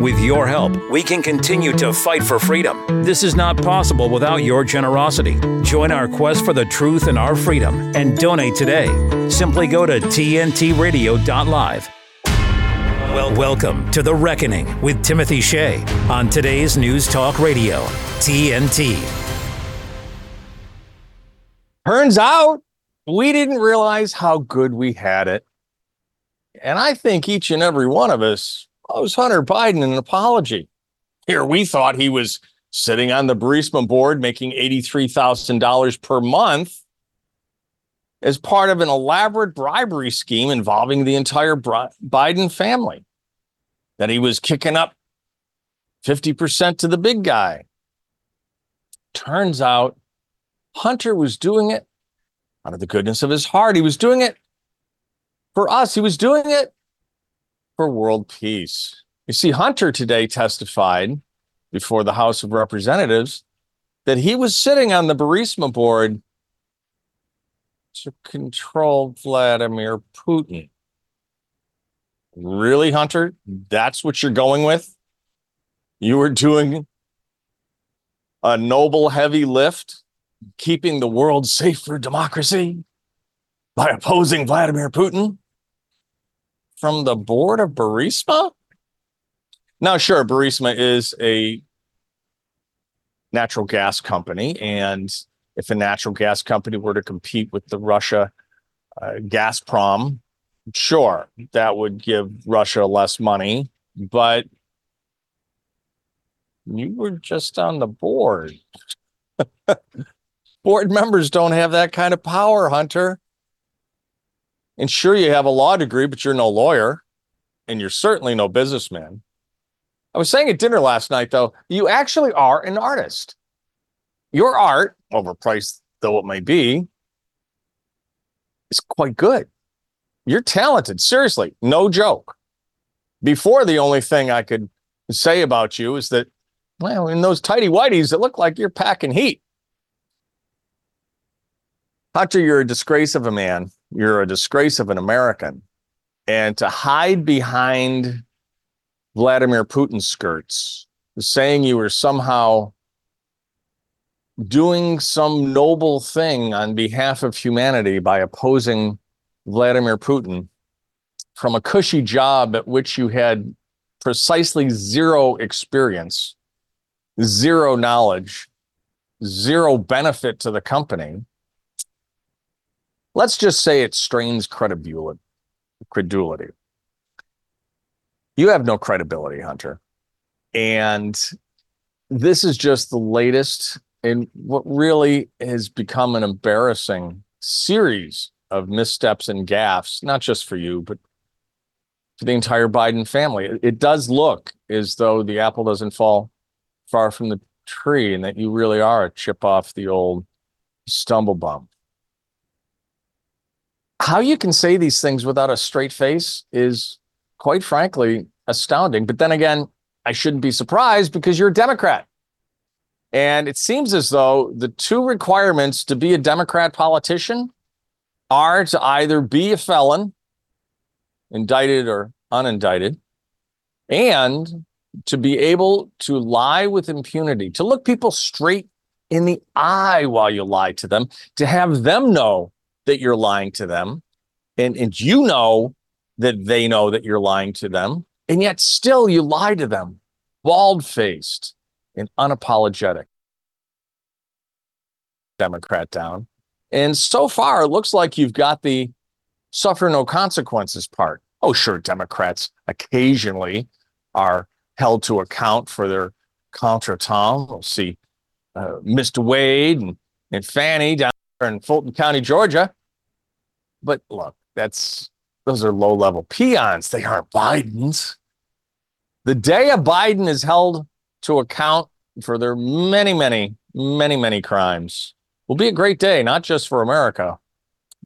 With your help, we can continue to fight for freedom. This is not possible without your generosity. Join our quest for the truth and our freedom and donate today. Simply go to tntradio.live. Well, welcome to The Reckoning with Timothy Shea on today's News Talk Radio, TNT. Turns out we didn't realize how good we had it. And I think each and every one of us owes Hunter Biden an apology. Here we thought he was sitting on the Burisma board making $83,000 per month as part of an elaborate bribery scheme involving the entire Biden family. That he was kicking up 50% to the big guy. Turns out Hunter was doing it out of the goodness of his heart. He was doing it for us. He was doing it for world peace. You see, Hunter today testified before the House of Representatives that he was sitting on the Burisma board to control Vladimir Putin. Really, Hunter? That's what you're going with? You were doing a noble heavy lift, keeping the world safe for democracy by opposing Vladimir Putin? From the board of Burisma? Now, sure, Burisma is a natural gas company. And if a natural gas company were to compete with the Russia uh, Gazprom, sure, that would give Russia less money. But you were just on the board. board members don't have that kind of power, Hunter. And sure, you have a law degree, but you're no lawyer and you're certainly no businessman. I was saying at dinner last night, though, you actually are an artist. Your art, overpriced though it may be, is quite good. You're talented. Seriously, no joke. Before, the only thing I could say about you is that, well, in those tidy whities, it looked like you're packing heat. Hunter, you're a disgrace of a man. You're a disgrace of an American. And to hide behind Vladimir Putin's skirts, saying you were somehow doing some noble thing on behalf of humanity by opposing Vladimir Putin from a cushy job at which you had precisely zero experience, zero knowledge, zero benefit to the company let's just say it strains credibility. Credulity. You have no credibility, Hunter. And this is just the latest in what really has become an embarrassing series of missteps and gaffes, not just for you, but for the entire Biden family. It does look as though the apple doesn't fall far from the tree and that you really are a chip off the old stumble bump how you can say these things without a straight face is quite frankly astounding. But then again, I shouldn't be surprised because you're a Democrat. And it seems as though the two requirements to be a Democrat politician are to either be a felon, indicted or unindicted, and to be able to lie with impunity, to look people straight in the eye while you lie to them, to have them know that you're lying to them. And, and you know that they know that you're lying to them. And yet still you lie to them bald faced and unapologetic. Democrat down. And so far it looks like you've got the suffer no consequences part. Oh sure democrats occasionally are held to account for their contretemps. We'll see uh, mr wade and, and Fani down in Fulton County, Georgia. But look, that's those are low level peons. They aren't Biden's. The day a Biden is held to account for their many, many, many, many crimes will be a great day, not just for America,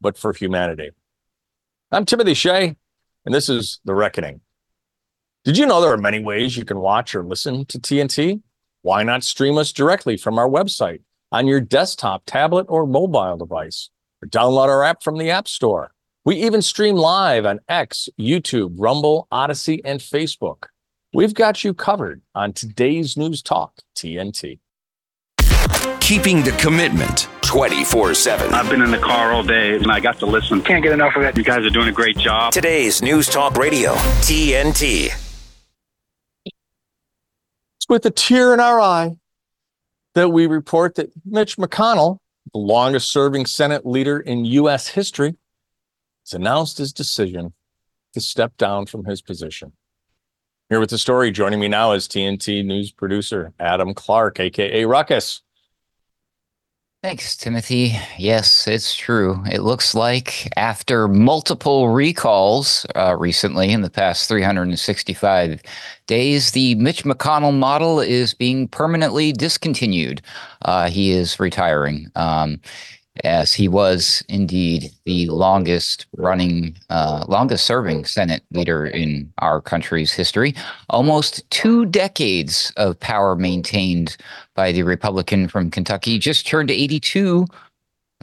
but for humanity. I'm Timothy Shea, and this is The Reckoning. Did you know there are many ways you can watch or listen to TNT? Why not stream us directly from our website on your desktop, tablet, or mobile device? Or download our app from the App Store. We even stream live on X, YouTube, Rumble, Odysee, and Facebook. We've got you covered on today's News Talk TNT. Keeping the commitment 24 7. I've been in the car all day and I got to listen. Can't get enough of it. You guys are doing a great job. Today's News Talk Radio TNT. It's with a tear in our eye that we report that Mitch McConnell, the longest serving Senate leader in U.S. history, has announced his decision to step down from his position. Here with the story, joining me now is TNT news producer Adam Clark, aka Ruckus. Thanks, Timothy. Yes, it's true. It looks like after multiple recalls uh, recently in the past 365 days, the Mitch McConnell model is being permanently discontinued. Uh, he is retiring. Um, as he was indeed the longest running, uh, longest serving Senate leader in our country's history. Almost two decades of power maintained by the Republican from Kentucky, just turned 82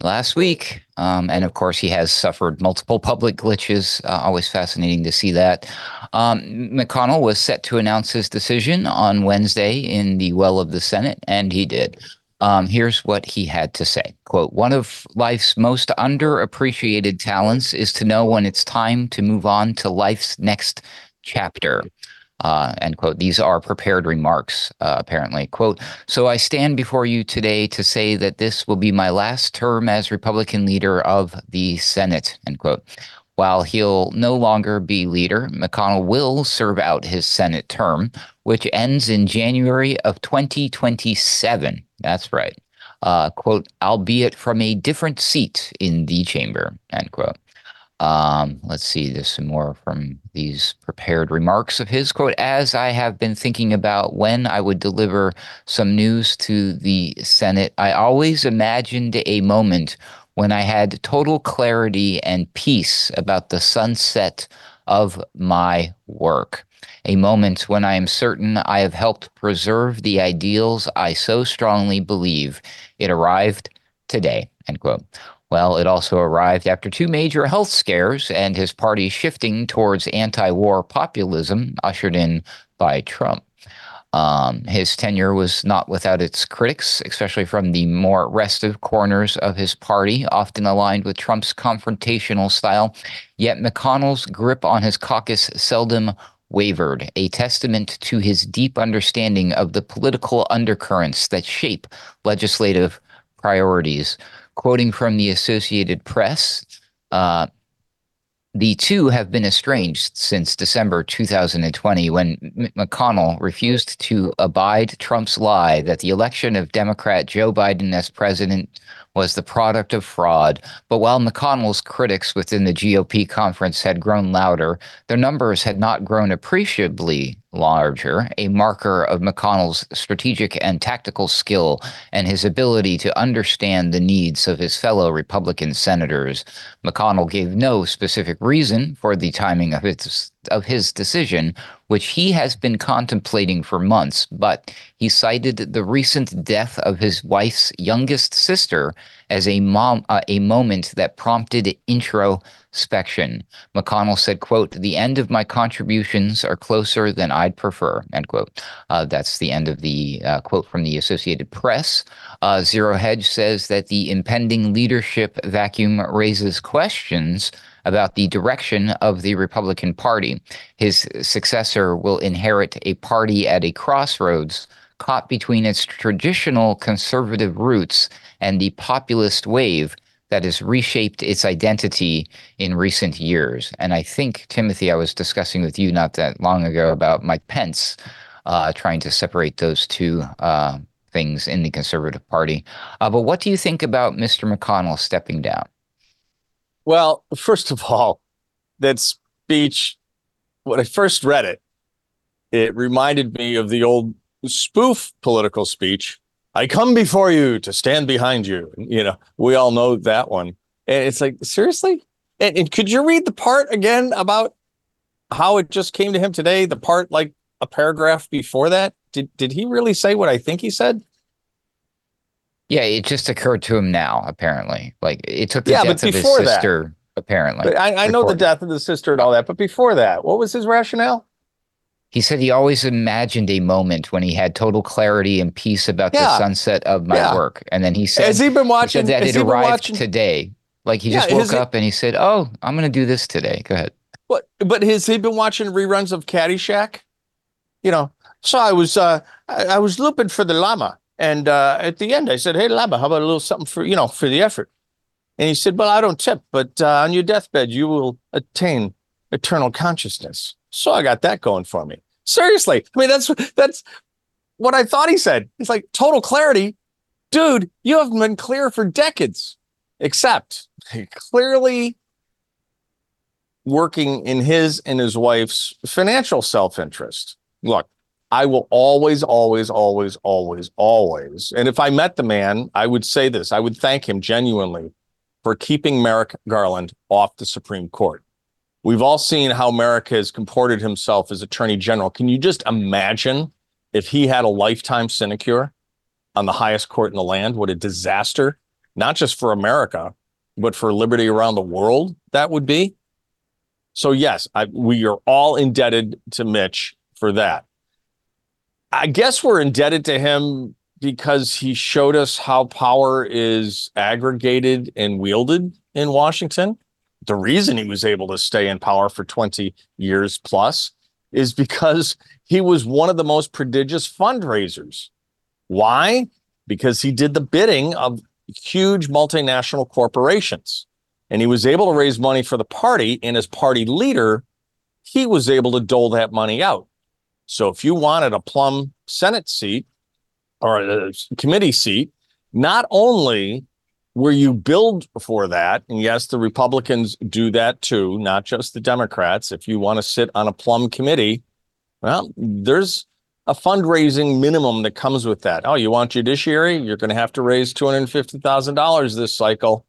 last week. Um, and of course, he has suffered multiple public glitches. Uh, always fascinating to see that. Um, McConnell was set to announce his decision on Wednesday in the well of the Senate, and he did. Um, here's what he had to say quote one of life's most underappreciated talents is to know when it's time to move on to life's next chapter. Uh, end quote. These are prepared remarks uh, apparently. Quote so i stand before you today to say that this will be my last term as republican leader of the senate end quote while he'll no longer be leader, McConnell will serve out his Senate term, which ends in January of 2027. That's right. Uh, quote, albeit from a different seat in the chamber, end quote. Um, let's see, there's some more from these prepared remarks of his quote. As I have been thinking about when I would deliver some news to the Senate, I always imagined a moment when I had total clarity and peace about the sunset of my work a moment when I am certain I have helped preserve the ideals I so strongly believe. It arrived today, end quote. Well, it also arrived after two major health scares and his party shifting towards anti war populism ushered in by Trump. Um, his tenure was not without its critics, especially from the more restive corners of his party, often aligned with Trump's confrontational style. Yet McConnell's grip on his caucus seldom wavered, a testament to his deep understanding of the political undercurrents that shape legislative priorities. Quoting from the Associated Press, uh, the two have been estranged since December 2020 when McConnell refused to abide Trump's lie that the election of Democrat Joe Biden as president was the product of fraud. But while McConnell's critics within the GOP conference had grown louder, their numbers had not grown appreciably larger, a marker of McConnell's strategic and tactical skill and his ability to understand the needs of his fellow Republican senators. McConnell gave no specific reason for the timing of his of his decision, which he has been contemplating for months, but he cited the recent death of his wife's youngest sister as a mom uh, a moment that prompted introspection. McConnell said, "quote The end of my contributions are closer than I'd prefer." End quote. Uh, that's the end of the uh, quote from the Associated Press. Uh, Zero Hedge says that the impending leadership vacuum raises questions about the direction of the Republican Party. His successor will inherit a party at a crossroads caught between its traditional conservative roots and the populist wave that has reshaped its identity in recent years. And I think, Timothy, I was discussing with you not that long ago about Mike Pence uh, trying to separate those two uh, things in the Conservative Party. Uh, but what do you think about Mr. McConnell stepping down? Well, first of all, that speech, when I first read it, it reminded me of the old spoof political speech. I come before you to stand behind you. You know, we all know that one. And it's like, seriously? And, and could you read the part again about how it just came to him today? The part like a paragraph before that? Did did he really say what I think he said? Yeah, it just occurred to him now, apparently. Like it took the yeah, death of his sister, that, apparently. I, I know the death of the sister and all that, but before that, what was his rationale? He said he always imagined a moment when he had total clarity and peace about Yeah. the sunset of my Yeah. work. And then he said, Has he been watching? said that it he arrived watching? today. Like he just woke he- up and he said, Oh, I'm going to do this today. Go ahead. But but has he been watching reruns of Caddyshack? You know, so I was uh I, I was looping for the Lama, and uh, at the end I said, "Hey Lama, how about a little something for you know for the effort?" And he said, "Well, I don't tip, but uh, on your deathbed you will attain eternal consciousness." So I got that going for me. Seriously, I mean that's that's what I thought he said. It's like total clarity, dude. You haven't been clear for decades, except clearly working in his and his wife's financial self-interest. Look, I will always, always, always, always, always, and if I met the man, I would say this. I would thank him genuinely for keeping Merrick Garland off the Supreme Court. We've all seen how Merrick has comported himself as Attorney General. Can you just imagine if he had a lifetime sinecure on the highest court in the land? What a disaster, not just for America, but for liberty around the world that would be. So yes, I, we are all indebted to Mitch for that. I guess we're indebted to him because he showed us how power is aggregated and wielded in Washington. The reason he was able to stay in power for 20 years plus is because he was one of the most prodigious fundraisers. Why? Because he did the bidding of huge multinational corporations and he was able to raise money for the party. And as party leader, he was able to dole that money out. So if you wanted a plum Senate seat or a committee seat, not only were you billed for that, and yes, the Republicans do that too, not just the Democrats. If you want to sit on a plum committee, well, there's a fundraising minimum that comes with that. Oh, you want judiciary? You're going to have to raise $250,000 this cycle.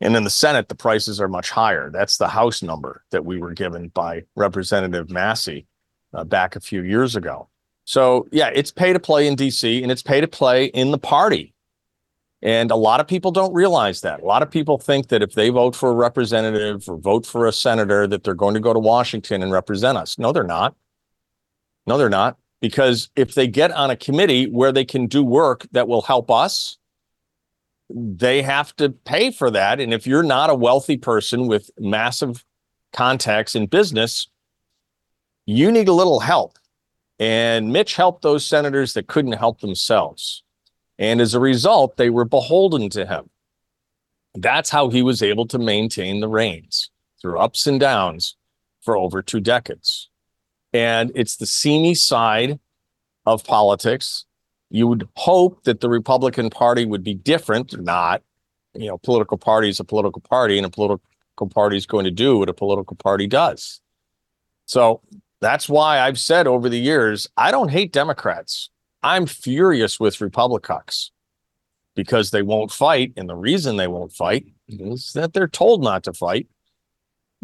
And in the Senate, the prices are much higher. That's the House number that we were given by Representative Massey uh, back a few years ago. So, yeah, it's pay to play in DC and it's pay to play in the party. And a lot of people don't realize that. A lot of people think that if they vote for a representative or vote for a senator, that they're going to go to Washington and represent us. No, they're not. No, they're not. Because if they get on a committee where they can do work that will help us, they have to pay for that. And if you're not a wealthy person with massive contacts in business, you need a little help. And Mitch helped those senators that couldn't help themselves. And as a result, they were beholden to him. That's how he was able to maintain the reins through ups and downs for over two decades. And it's the seamy side of politics you would hope that the Republican Party would be different, not. You know, political party is a political party, and a political party is going to do what a political party does. So that's why I've said over the years, I don't hate Democrats. I'm furious with Republicans because they won't fight. And the reason they won't fight is that they're told not to fight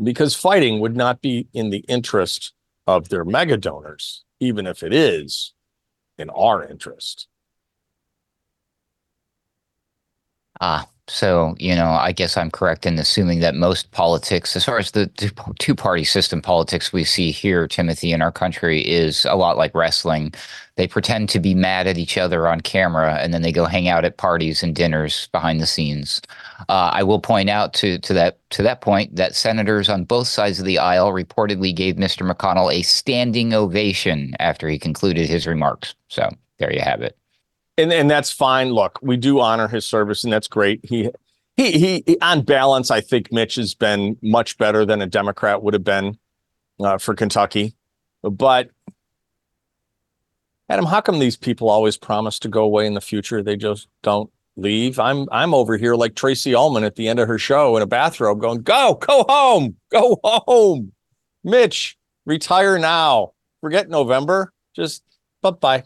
because fighting would not be in the interest of their mega donors, even if it is in our interest. Ah, so, you know, I guess I'm correct in assuming that most politics, as far as the two party system politics we see here, Timothy, in our country, is a lot like wrestling. They pretend to be mad at each other on camera and then they go hang out at parties and dinners behind the scenes. Uh, I will point out to, to that to that point that senators on both sides of the aisle reportedly gave Mr. McConnell a standing ovation after he concluded his remarks. So there you have it and and that's fine. Look, we do honor his service, and that's great. He, he, he, on balance, I think Mitch has been much better than a Democrat would have been uh, for Kentucky. But Adam, how come these people always promise to go away in the future? They just don't leave. I'm I'm over here like Tracey Ullman at the end of her show in a bathrobe, going, "Go, go home, go home." Mitch, retire now. Forget November. Just bye bye.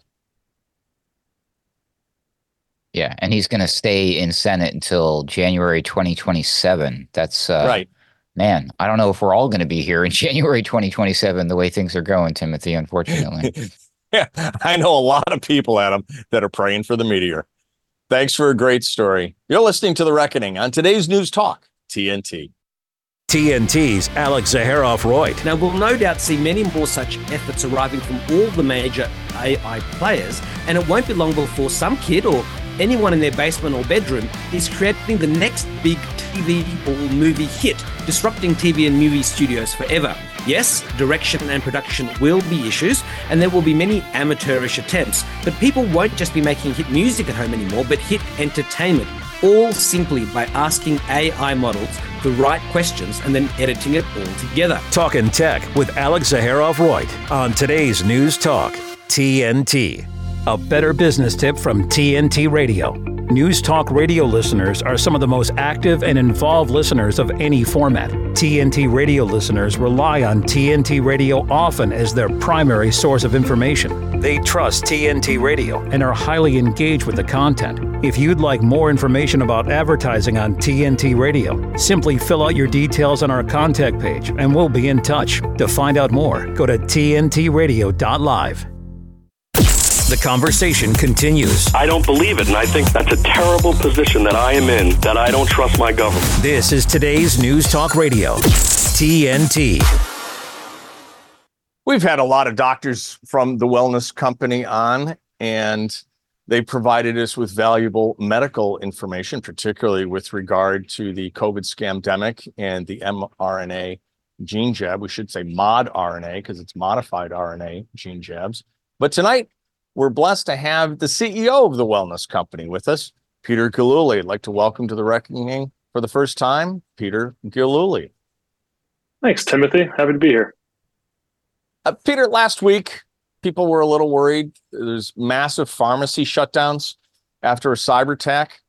Yeah, and he's going to stay in Senate until January 2027. That's uh, right. Man, I don't know if we're all going to be here in January 2027 the way things are going, Timothy, unfortunately. yeah, I know a lot of people, Adam, that are praying for the meteor. Thanks for a great story. You're listening to The Reckoning on today's News Talk, TNT. TNT's Alex Zaharov-Reutt. Now, we'll no doubt see many more such efforts arriving from all the major AI players, and it won't be long before some kid or anyone in their basement or bedroom is creating the next big TV or movie hit, disrupting TV and movie studios forever. Yes, direction and production will be issues, and there will be many amateurish attempts, but people won't just be making hit music at home anymore, but hit entertainment, all simply by asking AI models the right questions and then editing it all together. Talking Tech with Alex Zaharov-Reutt on today's News Talk, TNT. A better business tip from TNT Radio. News Talk radio listeners are some of the most active and involved listeners of any format. TNT radio listeners rely on TNT Radio often as their primary source of information. They trust TNT Radio and are highly engaged with the content. If you'd like more information about advertising on TNT Radio, simply fill out your details on our contact page and we'll be in touch. To find out more, go to tntradio.live. The conversation continues. I don't believe it, and I think that's a terrible position that I am in, that I don't trust my government. This is today's News Talk Radio, TNT. We've had a lot of doctors from the wellness company on, and they provided us with valuable medical information, particularly with regard to the COVID scamdemic and the mRNA gene jab. We should say mod RNA because it's modified RNA gene jabs. But tonight, we're blessed to have the CEO of the wellness company with us, Peter Gillooly. I'd like to welcome to the reckoning for the first time, Peter Gillooly. Thanks, Timothy. Happy to be here. Uh, Peter, last week, people were a little worried. There's massive pharmacy shutdowns after a cyber attack.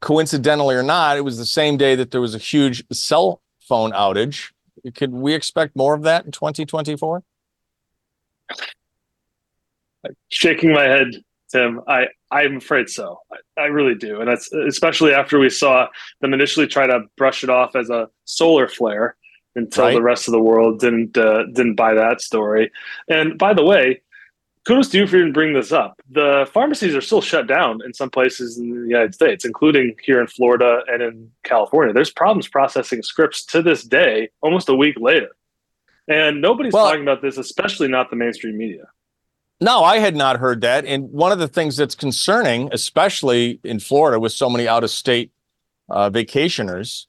Coincidentally or not, it was the same day that there was a huge cell phone outage. Could we expect more of that in 2024? Shaking my head, Tim. I I'm afraid so. I, I, really do, and that's especially after we saw them initially try to brush it off as a solar flare until right. the rest of the world didn't uh, didn't buy that story. And by the way, kudos to you for even bringing this up. The pharmacies are still shut down in some places in the United States, including here in Florida and in California. There's problems processing scripts to this day, almost a week later. And nobody's well, talking about this, especially not the mainstream media. No, I had not heard that. And one of the things that's concerning, especially in Florida with so many out of state uh, vacationers,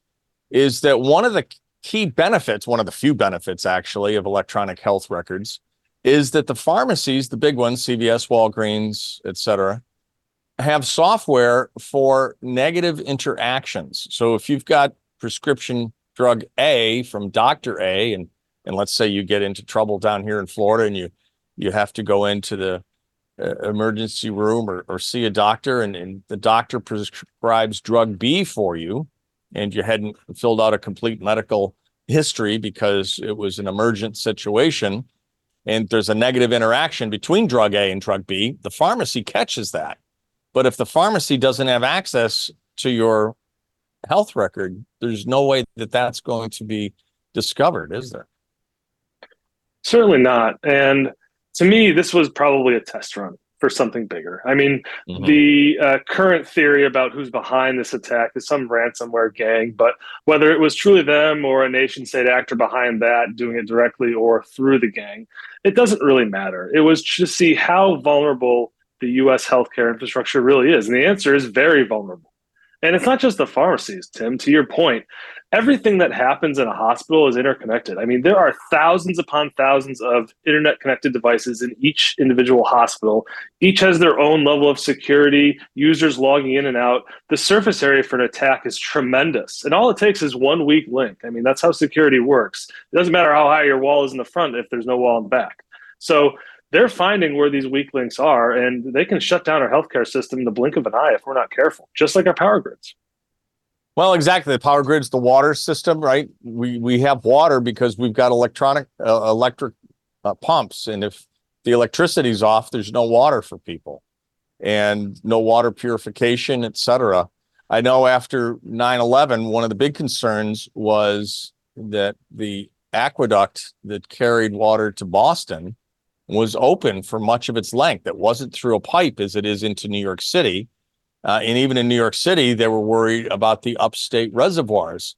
is that one of the key benefits, one of the few benefits actually of electronic health records, is that the pharmacies, the big ones, CVS, Walgreens, et cetera, have software for negative interactions. So if you've got prescription drug A from Dr. A, and, and let's say you get into trouble down here in Florida and you you have to go into the uh, emergency room or, or see a doctor and, and the doctor prescribes drug B for you and you hadn't filled out a complete medical history because it was an emergent situation and there's a negative interaction between drug A and drug B, the pharmacy catches that. But if the pharmacy doesn't have access to your health record, there's no way that that's going to be discovered, is there? Certainly not. And to me, this was probably a test run for something bigger. I mean, mm-hmm. the uh, current theory about who's behind this attack is some ransomware gang, but whether it was truly them or a nation state actor behind that doing it directly or through the gang, it doesn't really matter. It was to see how vulnerable the US healthcare infrastructure really is. And the answer is very vulnerable. And it's not just the pharmacies, Tim, to your point everything that happens in a hospital is interconnected. I mean, there are thousands upon thousands of internet connected devices in each individual hospital. Each has their own level of security, users logging in and out. The surface area for an attack is tremendous. And all it takes is one weak link. I mean, that's how security works. It doesn't matter how high your wall is in the front if there's no wall in the back. So they're finding where these weak links are, and they can shut down our healthcare system in the blink of an eye if we're not careful, just like our power grids. Well, exactly. The power grid's the water system, right? We we have water because we've got electronic uh, electric uh, pumps, and if the electricity's off, there's no water for people, and no water purification, et cetera. I know after 9/11, one of the big concerns was that the aqueduct that carried water to Boston was open for much of its length. It wasn't through a pipe as it is into New York City uh, and even in New York City, they were worried about the upstate reservoirs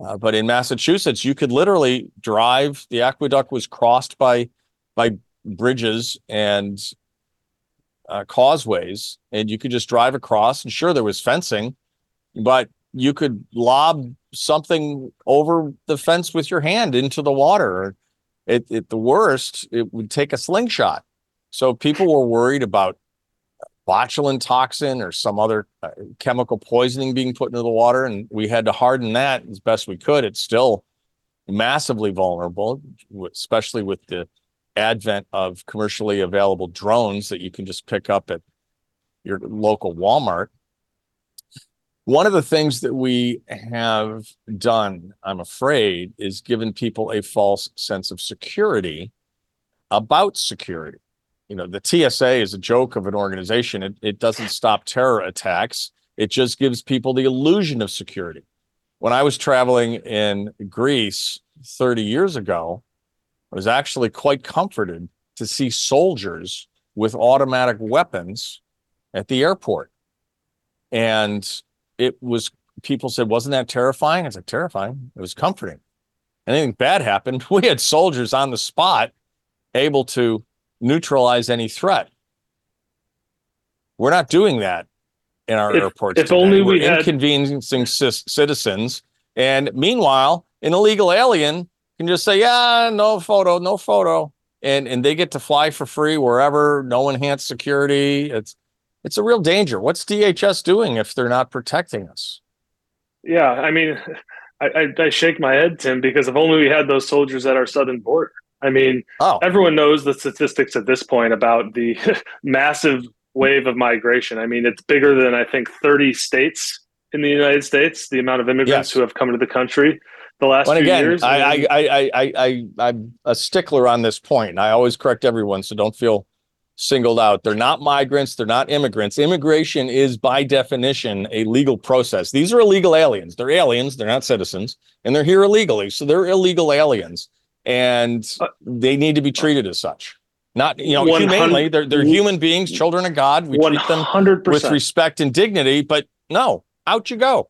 Uh, but in Massachusetts, you could literally drive. The aqueduct was crossed by by bridges and uh, causeways, and you could just drive across. And sure, there was fencing, but you could lob something over the fence with your hand into the water. At, at the worst, it would take a slingshot. So people were worried about botulinum toxin or some other uh, chemical poisoning being put into the water, and we had to harden that as best we could. It's still massively vulnerable, especially with the advent of commercially available drones that you can just pick up at your local Walmart. One of the things that we have done, I'm afraid, is given people a false sense of security about security. You know, the TSA is a joke of an organization. It, it doesn't stop terror attacks, it just gives people the illusion of security. When I was traveling in Greece 30 years ago, I was actually quite comforted to see soldiers with automatic weapons at the airport. And it was, people said, wasn't that terrifying? I said, terrifying. It was comforting. Anything bad happened, we had soldiers on the spot able to neutralize any threat. We're not doing that in our If- airports. if today. only We're had- inconveniencing cis- citizens. And meanwhile, an illegal alien can just say, "Yeah, no photo, no photo," and and they get to fly for free wherever, no enhanced security. It's it's a real danger. What's DHS doing if they're not protecting us? Yeah, I mean, I, I, I shake my head, Tim, because if only we had those soldiers at our southern border. I mean, Oh, everyone knows the statistics at this point about the massive wave of migration. I mean, it's bigger than I think 30 states in the United States. The amount of immigrants Yes. who have come to the country the last but few again, years. I, I, I, I, I, I, I'm a stickler on this point. I always correct everyone, so don't feel singled out. They're not migrants. They're not immigrants. Immigration is, by definition, a legal process. These are illegal aliens. They're aliens. They're not citizens, and they're here illegally. So they're illegal aliens, and Uh, they need to be treated as such. Not, you know, 100 humanely. They're they're human beings, children of God. We treat them 100%. with respect and dignity. But no, out you go.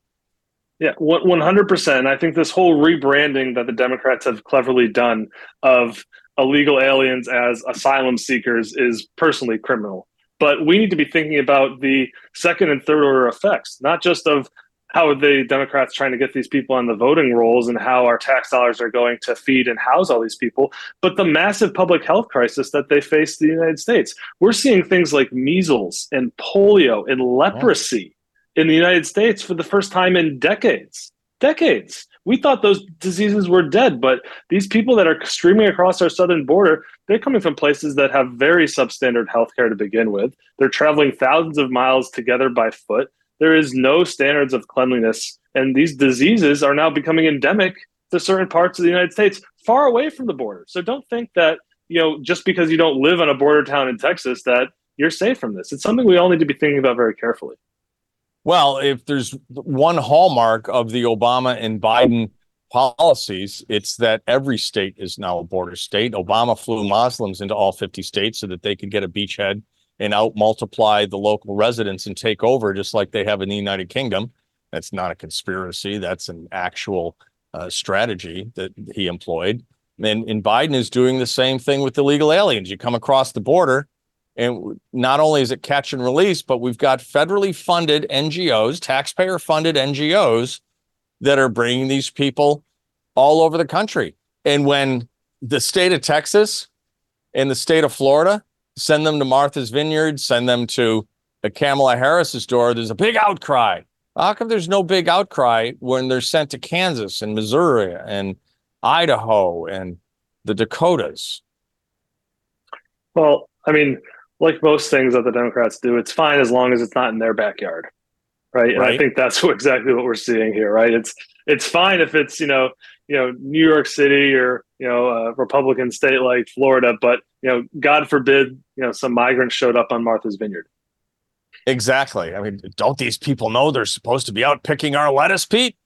Yeah, one hundred percent. I think this whole rebranding that the Democrats have cleverly done of illegal aliens as asylum seekers is personally criminal. But we need to be thinking about the second and third order effects, not just of how are the Democrats trying to get these people on the voting rolls and how our tax dollars are going to feed and house all these people, but the massive public health crisis that they face in the United States. We're seeing things like measles and polio and leprosy in the United States for the first time in decades. Decades. We thought those diseases were dead, but these people that are streaming across our southern border, they're coming from places that have very substandard healthcare to begin with. They're traveling thousands of miles together by foot. There is no standards of cleanliness, and these diseases are now becoming endemic to certain parts of the United States, far away from the border. So don't think that you know just because you don't live in a border town in Texas that you're safe from this. It's something we all need to be thinking about very carefully. Well, if there's one hallmark of the Obama and Biden policies, it's that every state is now a border state. Obama flew Muslims into all 50 states so that they could get a beachhead and out multiply the local residents and take over just like they have in the United Kingdom. That's not a conspiracy, that's an actual uh, strategy that he employed. And, and Biden is doing the same thing with illegal aliens. You come across the border, and not only is it catch and release, but we've got federally funded NGOs, taxpayer funded NGOs that are bringing these people all over the country. And when the state of Texas and the state of Florida send them to Martha's Vineyard, send them to Kamala Harris's door, there's a big outcry. How come there's no big outcry when they're sent to Kansas and Missouri and Idaho and the Dakotas? Well, I mean, like most things that the Democrats do, it's fine as long as it's not in their backyard, right? And I think that's what, exactly what we're seeing here, right? It's it's fine if it's you know you know New York City or you know a Republican state like Florida, but you know God forbid you know some migrants showed up on Martha's Vineyard. Exactly. I mean, don't these people know they're supposed to be out picking our lettuce, Pete?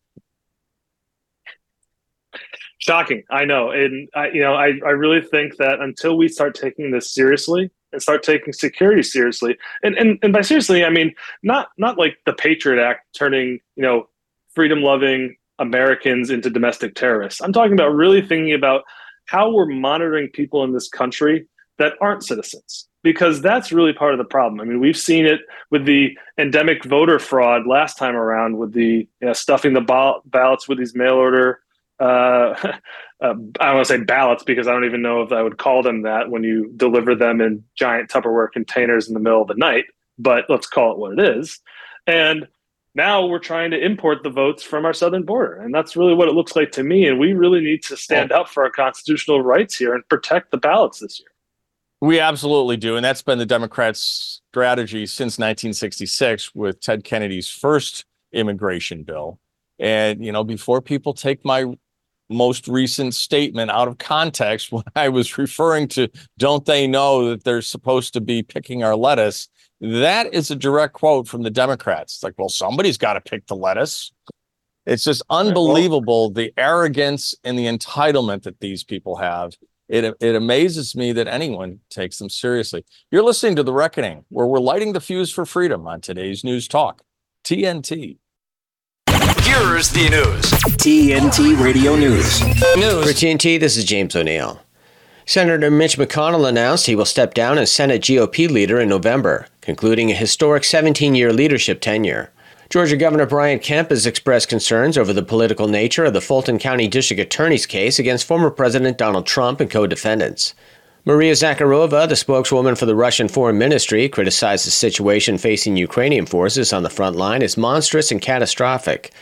Shocking, I know, and I you know I I really think that until we start taking this seriously and start taking security seriously, and and and by seriously I mean not not like the Patriot Act turning you know freedom loving Americans into domestic terrorists. I'm talking about really thinking about how we're monitoring people in this country that aren't citizens because that's really part of the problem. I mean, we've seen it with the endemic voter fraud last time around with the you know, stuffing the ball- ballots with these mail order. Uh, uh, I don't want to say ballots because I don't even know if I would call them that when you deliver them in giant Tupperware containers in the middle of the night, but let's call it what it is. And now we're trying to import the votes from our southern border. And that's really what it looks like to me. And we really need to stand up for our constitutional rights here and protect the ballots this year. We absolutely do. And that's been the Democrats' strategy since 1966 with Ted Kennedy's first immigration bill. And, you know, before people take my most recent statement out of context, when I was referring to don't they know that they're supposed to be picking our lettuce, that is a direct quote from the Democrats. It's like, well, somebody's got to pick the lettuce. It's just unbelievable the arrogance and the entitlement that these people have. It, it amazes me that anyone takes them seriously. You're listening to The Reckoning, where we're lighting the fuse for freedom on today's News Talk, TNT. Here's the news. TNT Radio News. News. For TNT, this is James O'Neill. Senator Mitch McConnell announced he will step down as Senate GOP leader in November, concluding a historic 17 year leadership tenure. Georgia Governor Brian Kemp has expressed concerns over the political nature of the Fulton County District Attorney's case against former President Donald Trump and co defendants. Maria Zakharova, the spokeswoman for the Russian Foreign Ministry, criticized the situation facing Ukrainian forces on the front line as monstrous and catastrophic.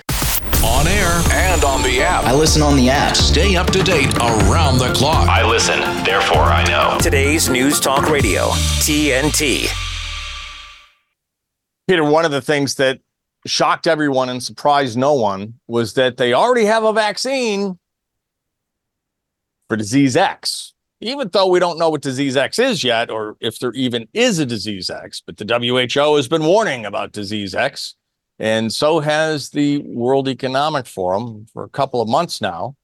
On air and on the app. I listen on the app. Stay up to date around the clock. I listen, therefore I know. Today's News Talk Radio, TNT. Peter, one of the things that shocked everyone and surprised no one was that they already have a vaccine for disease X. Even though we don't know what disease X is yet, or if there even is a disease X, but the WHO has been warning about disease X. And so has the World Economic Forum for a couple of months now.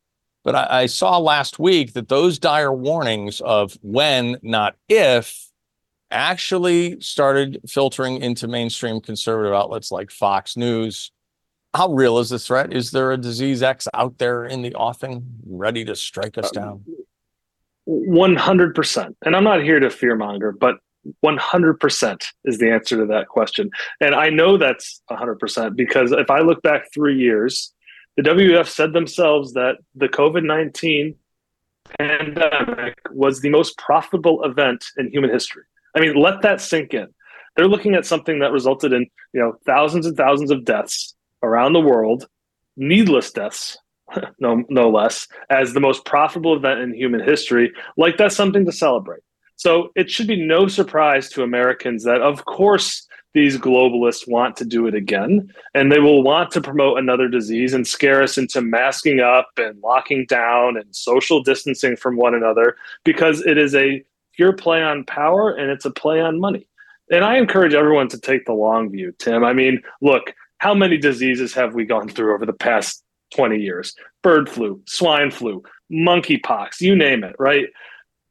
But I, I saw last week that those dire warnings of when, not if, actually started filtering into mainstream conservative outlets like Fox News. How real is this threat? Is there a disease X out there in the offing ready to strike us down? 100%. And I'm not here to fearmonger, but 100% is the answer to that question. And I know that's 100% because if I look back three years, the WF said themselves that the COVID 19 pandemic was the most profitable event in human history. I mean, let that sink in. They're looking at something that resulted in, you know, thousands and thousands of deaths around the world, needless deaths, no no less, as the most profitable event in human history. Like that's something to celebrate. So it should be no surprise to Americans that, of course, these globalists want to do it again, and they will want to promote another disease and scare us into masking up and locking down and social distancing from one another because it is a pure play on power and it's a play on money. And I encourage everyone to take the long view, Tim. I mean, look, how many diseases have we gone through over the past 20 years? Bird flu, swine flu, monkeypox, you name it, right?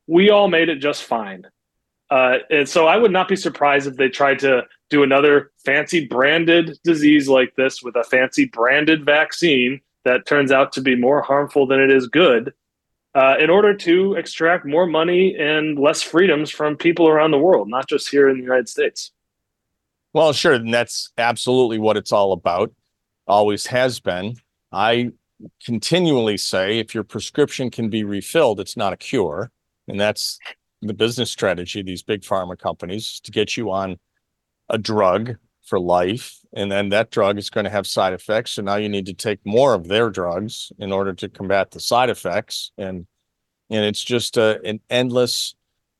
We all made it just fine. Uh, and so I would not be surprised if they tried to do another fancy branded disease like this with a fancy branded vaccine that turns out to be more harmful than it is good uh, in order to extract more money and less freedoms from people around the world, not just here in the United States. Well, sure. And that's absolutely what it's all about, always has been. I continually say if your prescription can be refilled, it's not a cure. And that's the business strategy of these big pharma companies to get you on a drug for life. And then that drug is going to have side effects. So now you need to take more of their drugs in order to combat the side effects. And and it's just a, an endless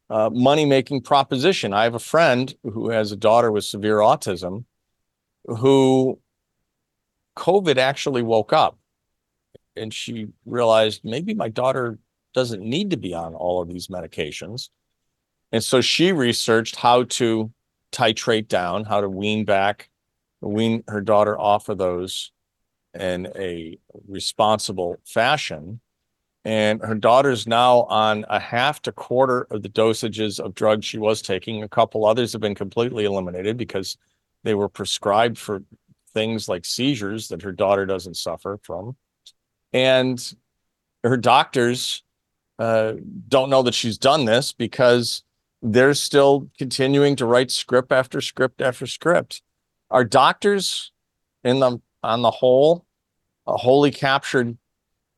uh, money making proposition. I have a friend who has a daughter with severe autism who COVID actually woke up and she realized maybe my daughter doesn't need to be on all of these medications. And so she researched how to titrate down, how to wean back, wean her daughter off of those in a responsible fashion. And her daughter's now on a half to quarter of the dosages of drugs she was taking. A couple others have been completely eliminated because they were prescribed for things like seizures that her daughter doesn't suffer from. and her doctors uh, don't know that she's done this because they're still continuing to write script after script after script. Are doctors in the on the whole wholly captured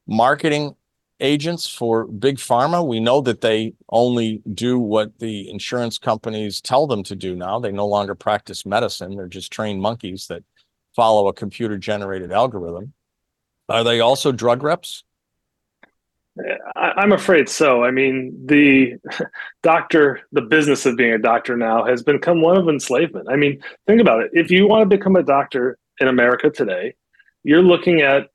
marketing agents for big pharma? We know that they only do what the insurance companies tell them to do now. They no longer practice medicine. They're just trained monkeys that follow a computer generated algorithm. Are they also drug reps? I, am afraid so. I mean, the doctor, the business of being a doctor now has become one of enslavement. I mean, think about it. If you want to become a doctor in America today, you're looking at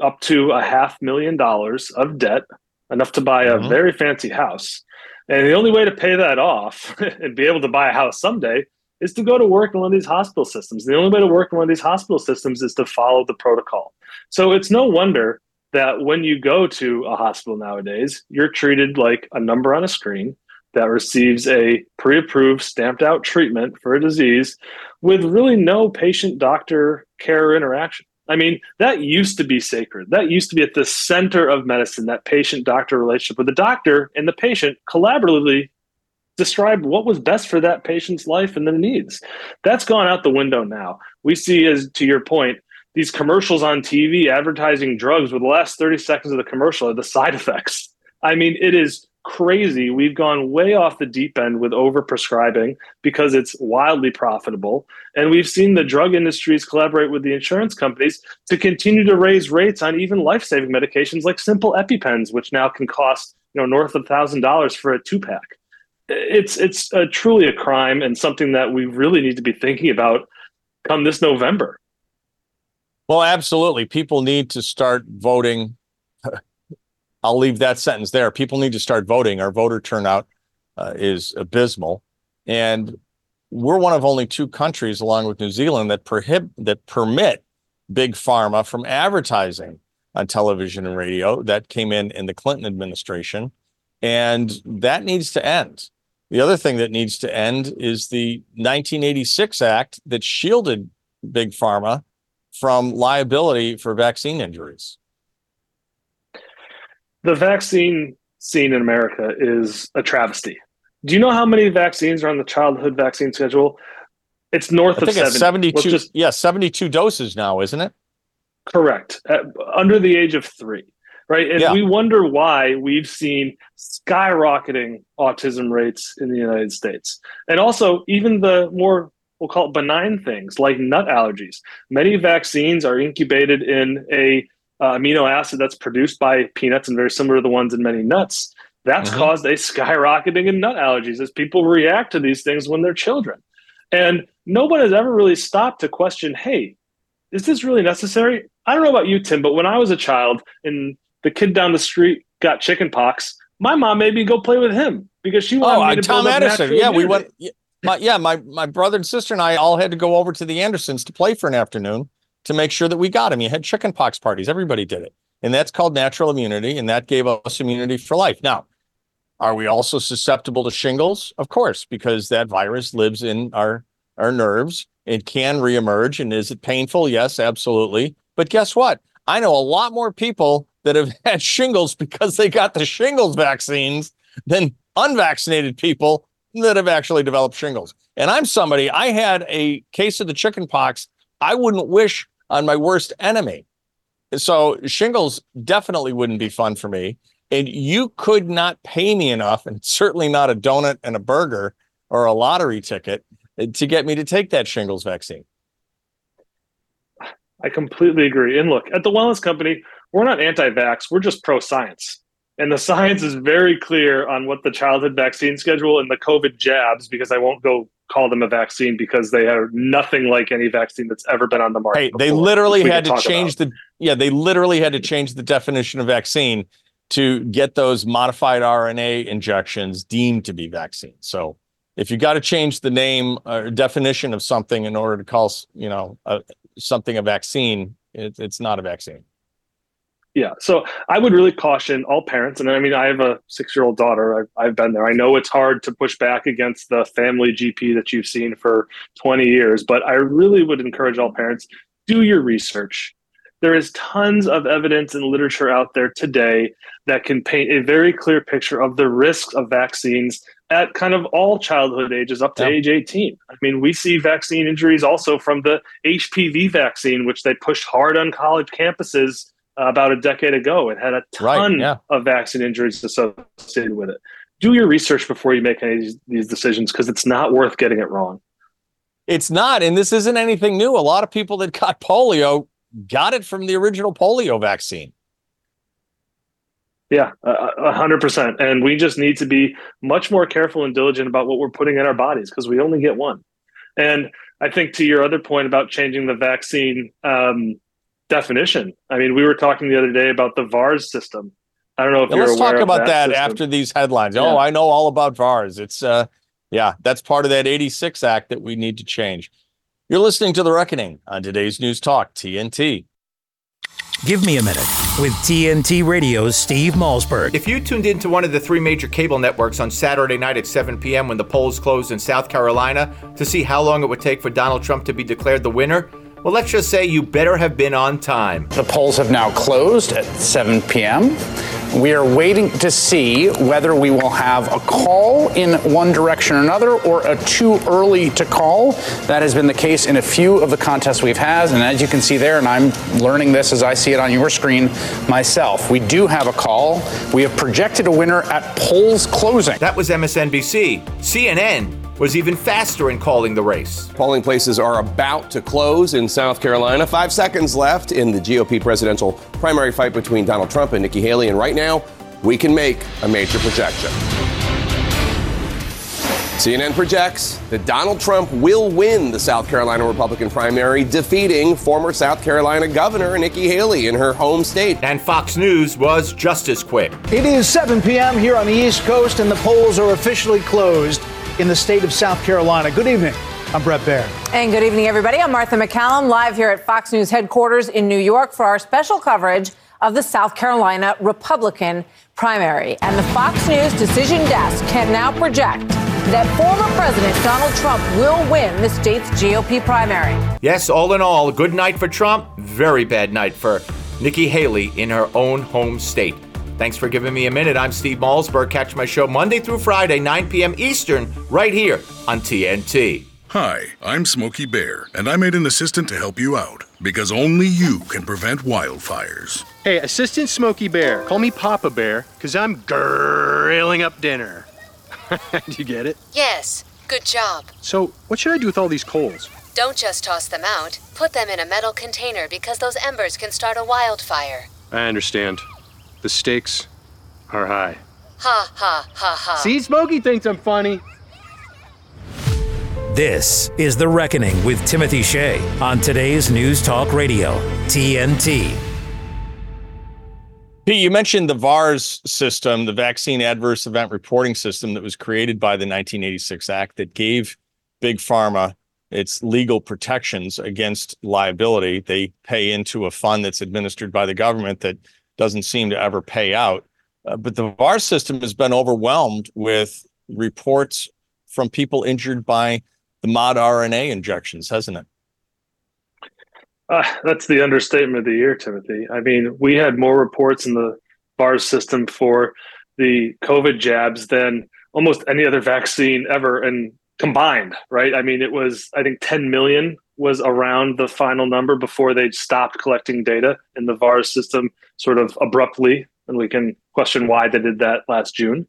up to a half million dollars of debt, enough to buy a mm-hmm. very fancy house. And the only way to pay that off and be able to buy a house someday is to go to work in one of these hospital systems. The only way to work in one of these hospital systems is to follow the protocol. So it's no wonder that when you go to a hospital nowadays, you're treated like a number on a screen that receives a pre approved, stamped out treatment for a disease with really no patient doctor care interaction. I mean, that used to be sacred. That used to be at the center of medicine, that patient doctor relationship where the doctor and the patient collaboratively describe what was best for that patient's life and their needs. That's gone out the window now. We see, as to your point, these commercials on TV advertising drugs with the last 30 seconds of the commercial are the side effects. I mean, it is crazy. We've gone way off the deep end with overprescribing because it's wildly profitable. And we've seen the drug industries collaborate with the insurance companies to continue to raise rates on even life-saving medications like simple EpiPens, which now can cost you know north of thousand dollars for a two-pack. It's it's a, truly a crime and something that we really need to be thinking about come this November. Well, absolutely. People need to start voting. I'll leave that sentence there. People need to start voting. Our voter turnout uh, is abysmal, and we're one of only two countries, along with New Zealand, that prohibit that permit big pharma from advertising on television and radio. That came in in the Clinton administration, and that needs to end. The other thing that needs to end is the 1986 Act that shielded big pharma from liability for vaccine injuries? The vaccine scene in America is a travesty. Do you know how many vaccines are on the childhood vaccine schedule? It's north I of 70. 72. Just, yeah, 72 doses now, isn't it? Correct. At, under the age of three, right? And yeah. we wonder why we've seen skyrocketing autism rates in the United States. And also, even the more we'll call it benign things like nut allergies. Many vaccines are incubated in a uh, amino acid that's produced by peanuts and very similar to the ones in many nuts. That's mm-hmm. caused a skyrocketing in nut allergies as people react to these things when they're children. And no one has ever really stopped to question, hey, is this really necessary? I don't know about you, Tim, but when I was a child and the kid down the street got chicken pox, my mom made me go play with him because she wanted oh, me to Tom Edison. Yeah, we went my, yeah, my my brother and sister and I all had to go over to the Andersons to play for an afternoon to make sure that we got him. You had chicken pox parties. Everybody did it. And that's called natural immunity. And that gave us immunity for life. Now, are we also susceptible to shingles? Of course, because that virus lives in our, our nerves. It can reemerge. And is it painful? Yes, absolutely. But guess what? I know a lot more people that have had shingles because they got the shingles vaccines than unvaccinated people that have actually developed shingles. And I'm somebody, I had a case of the chicken pox I wouldn't wish on my worst enemy. So shingles definitely wouldn't be fun for me. And you could not pay me enough, and certainly not a donut and a burger or a lottery ticket eh, to get me to take that shingles vaccine. I completely agree. And look, at the Wellness Company, we're not anti vax, we're just pro science. And the science is very clear on what the childhood vaccine schedule and the COVID jabs, because I won't go call them a vaccine because they are nothing like any vaccine that's ever been on the market. Hey, they literally had to change about. the yeah, they literally had to change the definition of vaccine to get those modified RNA injections deemed to be vaccines. So if you got to change the name or definition of something in order to call you know a, something a vaccine, it, it's not a vaccine. Yeah. So I would really caution all parents. And I mean, I have a six year old daughter. I've, I've been there. I know it's hard to push back against the family GP that you've seen for 20 years, but I really would encourage all parents do your research. there is tons of evidence and literature out there today that can paint a very clear picture of the risks of vaccines at kind of all childhood ages up to age 18. I mean, we see vaccine injuries also from the HPV vaccine, which they pushed hard on college campuses about a decade ago. It had a ton right, yeah. of vaccine injuries associated with it. Do your research before you make any of these, these decisions because it's not worth getting it wrong. It's not. And this isn't anything new. A lot of people that got polio got it from the original polio vaccine. Yeah, a hundred percent. And we just need to be much more careful and diligent about what we're putting in our bodies because we only get one. And I think to your other point about changing the vaccine um, definition, I mean, we were talking the other day about the VAERS system. I don't know if yeah, let's talk about that, that after these headlines. Yeah. Oh, I know all about VAERS. It's uh, yeah, that's part of that '86 Act that we need to change. You're listening to the Reckoning on today's News Talk TNT. Give me a minute with TNT Radio's Steve Malzberg. If you tuned into one of the three major cable networks on Saturday night at 7 p.m. when the polls closed in South Carolina to see how long it would take for Donald Trump to be declared the winner, well, let's just say you better have been on time. The polls have now closed at 7 p.m. We are waiting to see whether we will have a call in one direction or another or a too early to call. That has been the case in a few of the contests we've had. And as you can see there, and I'm learning this as I see it on your screen myself, we do have a call. We have projected a winner at polls closing. That was MSNBC. CNN was even faster in calling the race. Polling places are about to close in South Carolina. Five seconds left in the GOP presidential primary fight between Donald Trump and Nikki Haley. And right now, we can make a major projection. CNN projects that Donald Trump will win the South Carolina Republican primary, defeating former South Carolina Governor Nikki Haley in her home state. And Fox News was just as quick. It is 7 p.m. here on the East Coast, and the polls are officially closed in the state of South Carolina. Good evening. I'm Brett Baier. And good evening, everybody. I'm Martha MacCallum, live here at Fox News headquarters in New York for our special coverage of the South Carolina Republican primary. And the Fox News decision desk can now project that former President Donald Trump will win the state's GOP primary. Yes, all in all, good night for Trump, very bad night for Nikki Haley in her own home state. Thanks for giving me a minute. I'm Steve Malzberg. Catch my show Monday through Friday, 9 p.m. Eastern, right here on TNT. Hi, I'm Smokey Bear, and I made an assistant to help you out because only you can prevent wildfires. Hey, Assistant Smokey Bear, call me Papa Bear because I'm grilling up dinner. Do you get it? Yes, good job. So, what should I do with all these coals? Don't just toss them out. Put them in a metal container because those embers can start a wildfire. I understand. The stakes are high. Ha ha ha ha. See, Smokey thinks I'm funny. This is The Reckoning with Timothy Shea on today's News Talk Radio, TNT. Pete, you mentioned the VAERS system, the Vaccine Adverse Event Reporting System that was created by the 1986 Act that gave Big Pharma its legal protections against liability. They pay into a fund that's administered by the government that doesn't seem to ever pay out. Uh, but the VAR system has been overwhelmed with reports from people injured by the mod RNA injections, hasn't it? Uh, that's the understatement of the year, Timothy. I mean, we had more reports in the VAR system for the COVID jabs than almost any other vaccine ever and combined, right? I mean, it was, I think, 10 million was around the final number before they stopped collecting data in the VAERS system sort of abruptly. And we can question why they did that last June.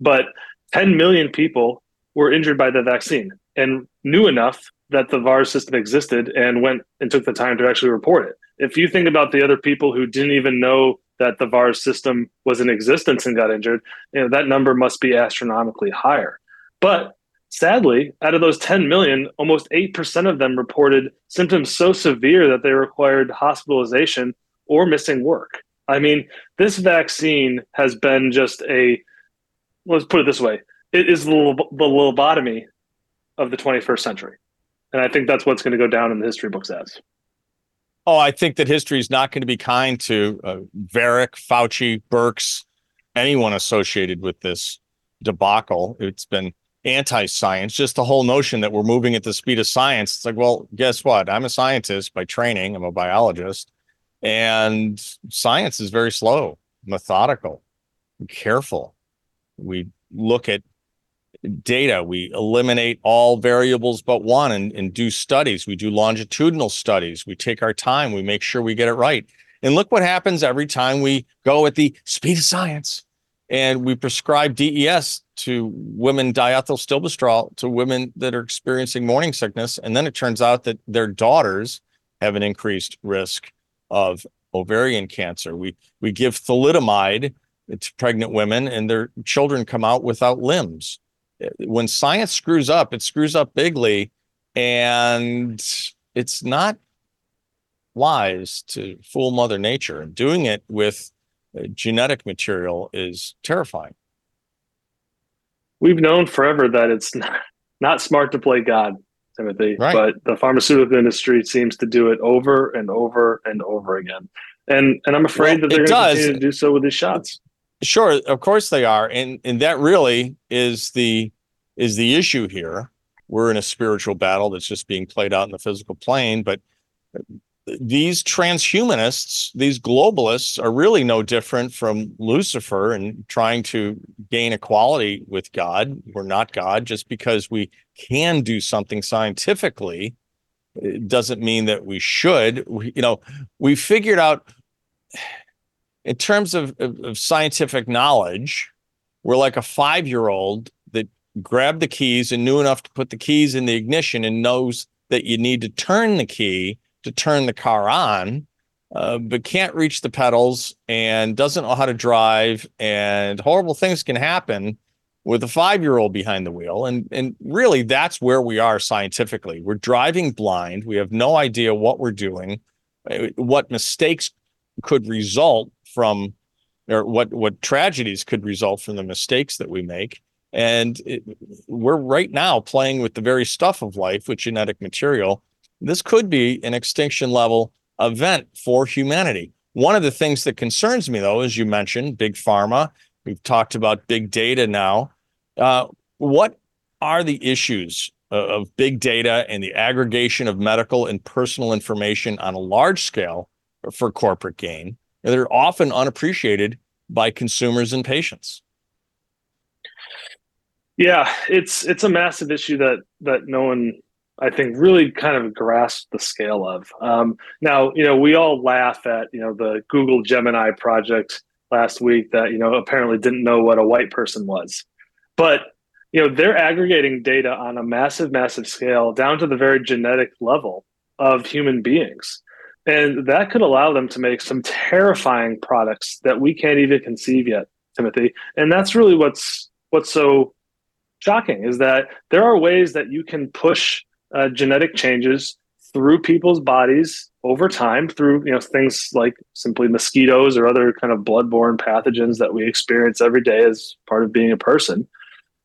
But 10 million people were injured by the vaccine and knew enough that the VAERS system existed and went and took the time to actually report it. If you think about the other people who didn't even know that the VAERS system was in existence and got injured, you know, that number must be astronomically higher. But Sadly, out of those 10 million, almost 8% of them reported symptoms so severe that they required hospitalization or missing work. I mean, this vaccine has been just a, let's put it this way it is the, lobotomy of the 21st century. And I think that's what's going to go down in the history books as. Oh, I think that history is not going to be kind to uh, Baric, Fauci, Birx, anyone associated with this debacle. It's been anti-science just the whole notion that we're moving at the speed of science it's like well guess what i'm a scientist by training i'm a biologist And science is very slow, methodical, careful. We look at data, we eliminate all variables but one and, and do studies. We do longitudinal studies. We take our time, we make sure we get it right. And look what happens every time we go at the speed of science and we prescribe DES to women diethylstilbestrol to women that are experiencing morning sickness and then it turns out that their daughters have an increased risk of ovarian cancer. We we give thalidomide to pregnant women and their children come out without limbs. Uh, when science screws up it screws up bigly and it's not wise to fool mother nature. And doing it with uh, genetic material is terrifying we've known forever that it's not, not smart to play God, Timothy. Right. But the pharmaceutical industry seems to do it over and over and over again. And and I'm afraid Well, that they're going to continue to do so with these shots. Sure, of course they are, and and that really is the is the issue here. We're in a spiritual battle that's just being played out in the physical plane, but these transhumanists, these globalists, are really no different from Lucifer and trying to gain equality with God. We're not God just because we can do something scientifically. It doesn't mean that we should. We, you know, we figured out in terms of, of, of scientific knowledge, we're like a five year old that grabbed the keys and knew enough to put the keys in the ignition and knows that you need to turn the key to turn the car on, uh, but can't reach the pedals and doesn't know how to drive. And horrible things can happen with a five year old behind the wheel. And, and really, that's where we are scientifically. We're driving blind. We have no idea what we're doing, uh, what mistakes could result from or what what tragedies could result from the mistakes that we make and it, we're right now playing with the very stuff of life with genetic material this could be an extinction level event for humanity one of the things that concerns me though as you mentioned big pharma we've talked about big data now uh, what are the issues of, of big data and the aggregation of medical and personal information on a large scale for corporate gain they're often unappreciated by consumers and patients. Yeah, it's it's a massive issue that that no one I think really kind of grasped the scale of. Um, now, you know, we all laugh at you know the Google Gemini project last week that you know apparently didn't know what a white person was, but you know they're aggregating data on a massive, massive scale down to the very genetic level of human beings, and that could allow them to make some terrifying products that we can't even conceive yet, Timothy. And that's really what's what's so shocking is that there are ways that you can push uh, genetic changes through people's bodies over time through you know things like simply mosquitoes or other kind of bloodborne pathogens that we experience every day as part of being a person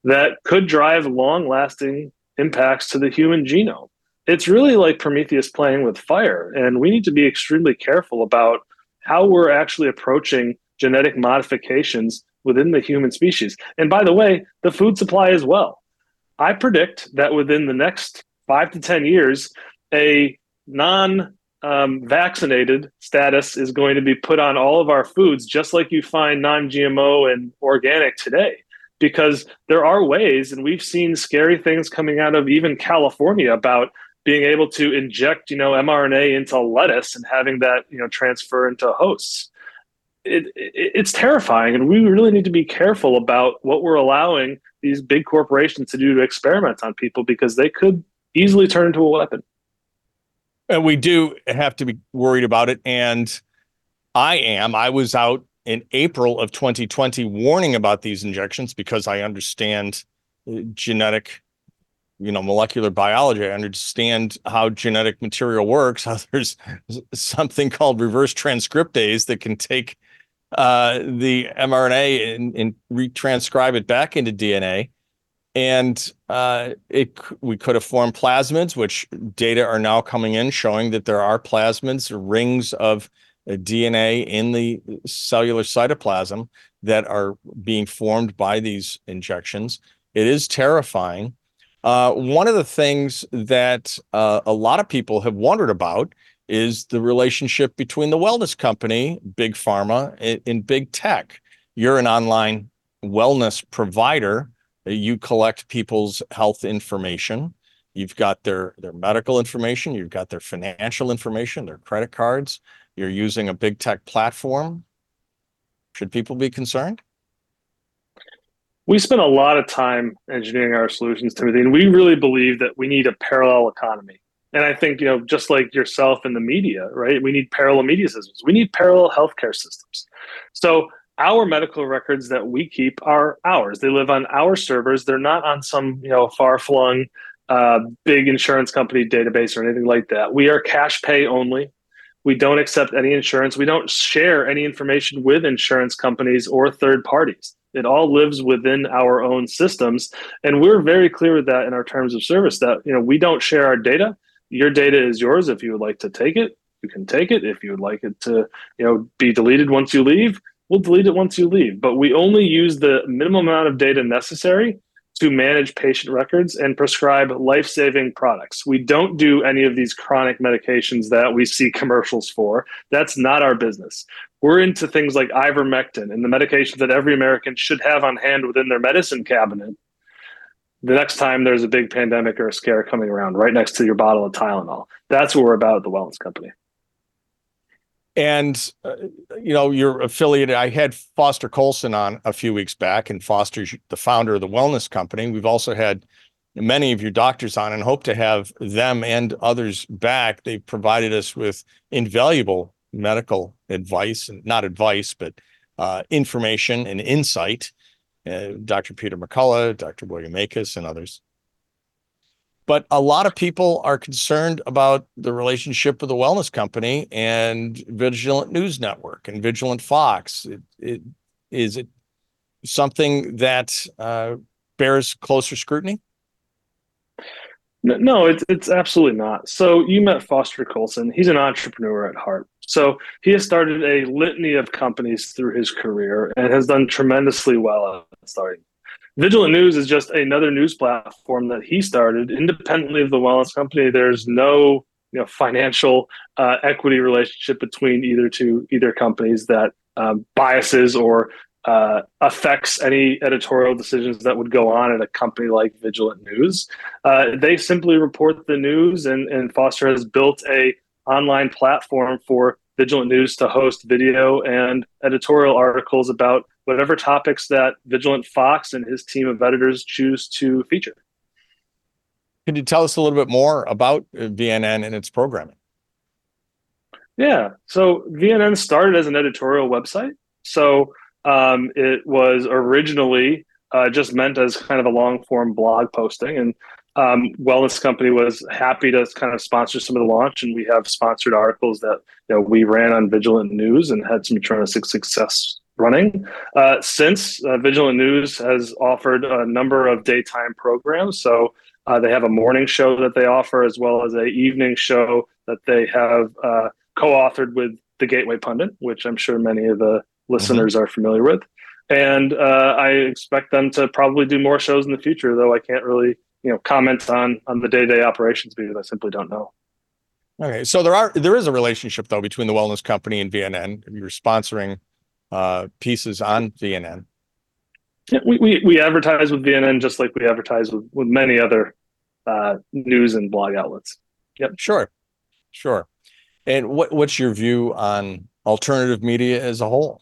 that could drive long lasting impacts to the human genome. It's really like prometheus playing with fire and we need to be extremely careful about how we're actually approaching genetic modifications within the human species. And by the way the food supply as well. I predict that within the next five to 10 years, a non um, vaccinated status is going to be put on all of our foods, just like you find non GMO and organic today. Because there are ways, and we've seen scary things coming out of even California about being able to inject, you know, mRNA into lettuce and having that, you know, transfer into hosts. It, it, it's terrifying, and we really need to be careful about what we're allowing these big corporations to do to experiment on people because they could easily turn into a weapon. And we do have to be worried about it. And I am. I was out in April of 2020 warning about these injections because I understand uh, genetic, you know, molecular biology. I understand how genetic material works, how there's something called reverse transcriptase that can take uh, the mRNA and, and retranscribe it back into DNA and uh, it we could have formed plasmids, which data are now coming in showing that there are plasmids, rings of uh, DNA in the cellular cytoplasm that are being formed by these injections. It is terrifying. Uh, one of the things that uh, a lot of people have wondered about is the relationship between the wellness company, big pharma, and, big tech. You're an online wellness provider. You collect people's health information. You've got their their medical information. You've got their financial information, their credit cards. You're using a big tech platform. Should people be concerned? we spend a lot of time engineering our solutions, Timothy, and we really believe that we need a parallel economy. And I think, you know, just like yourself in the media, right? We need parallel media systems. We need parallel healthcare systems. So our medical records that we keep are ours. They live on our servers. They're not on some, you know, far-flung uh, big insurance company database or anything like that. We are cash pay only. We don't accept any insurance. We don't share any information with insurance companies or third parties. It all lives within our own systems, and we're very clear with that in our terms of service. That you know we don't share our data. Your data is yours. If you would like to take it, you can take it. If you would like it to you know be deleted once you leave, we'll delete it once you leave. But we only use the minimum amount of data necessary to manage patient records and prescribe life saving products. We don't do any of these chronic medications that we see commercials for. That's not our business. We're into things like ivermectin and the medications that every American should have on hand within their medicine cabinet. The next time there's a big pandemic or a scare coming around, right next to your bottle of Tylenol. That's what we're about at the Wellness Company. And uh, you know, you're affiliated. I had Foster Coulson on a few weeks back, and Foster's the founder of the Wellness Company. We've also had many of your doctors on, and hope to have them and others back. They've provided us with invaluable medical advice, and not advice, but uh, information and insight. Uh, Dr. Peter McCullough, Dr. William Makis, and others. But a lot of people are concerned about the relationship with the wellness company and Vigilant News Network and Vigilant Fox. It, it, is it something that uh, bears closer scrutiny? No, it's it's absolutely not. So you met Foster Coulson. He's an entrepreneur at heart. So he has started a litany of companies through his career and has done tremendously well at starting Vigilant News is just another news platform that he started independently of the wellness company. There's no you know financial uh, equity relationship between either two either companies that um, biases or uh, affects any editorial decisions that would go on at a company like Vigilant News. Uh, they simply report the news, and, and Foster has built a online platform for Vigilant News to host video and editorial articles about whatever topics that Vigilant Fox and his team of editors choose to feature. Could you tell us a little bit more about uh, VNN and its programming? Yeah, so VNN started as an editorial website. So um, it was originally uh, just meant as kind of a long form blog posting. And um, Wellness Company was happy to kind of sponsor some of the launch. And we have sponsored articles that you know, we ran on Vigilant News and had some tremendous success running. Uh, since uh, Vigilant News has offered a number of daytime programs, so uh, they have a morning show that they offer as well as a evening show that they have uh, co-authored with the Gateway Pundit, which I'm sure many of the listeners mm-hmm. are familiar with. And uh, I expect them to probably do more shows in the future, though I can't really you know comment on on the day-to-day operations because I simply don't know. Okay, so there are there is a relationship though between the wellness company and VNN. You're sponsoring uh, pieces on VNN. Yeah, we, we, we advertise with VNN just like we advertise with, with many other uh, news and blog outlets. Yep. Sure. Sure. And what, what's your view on alternative media as a whole?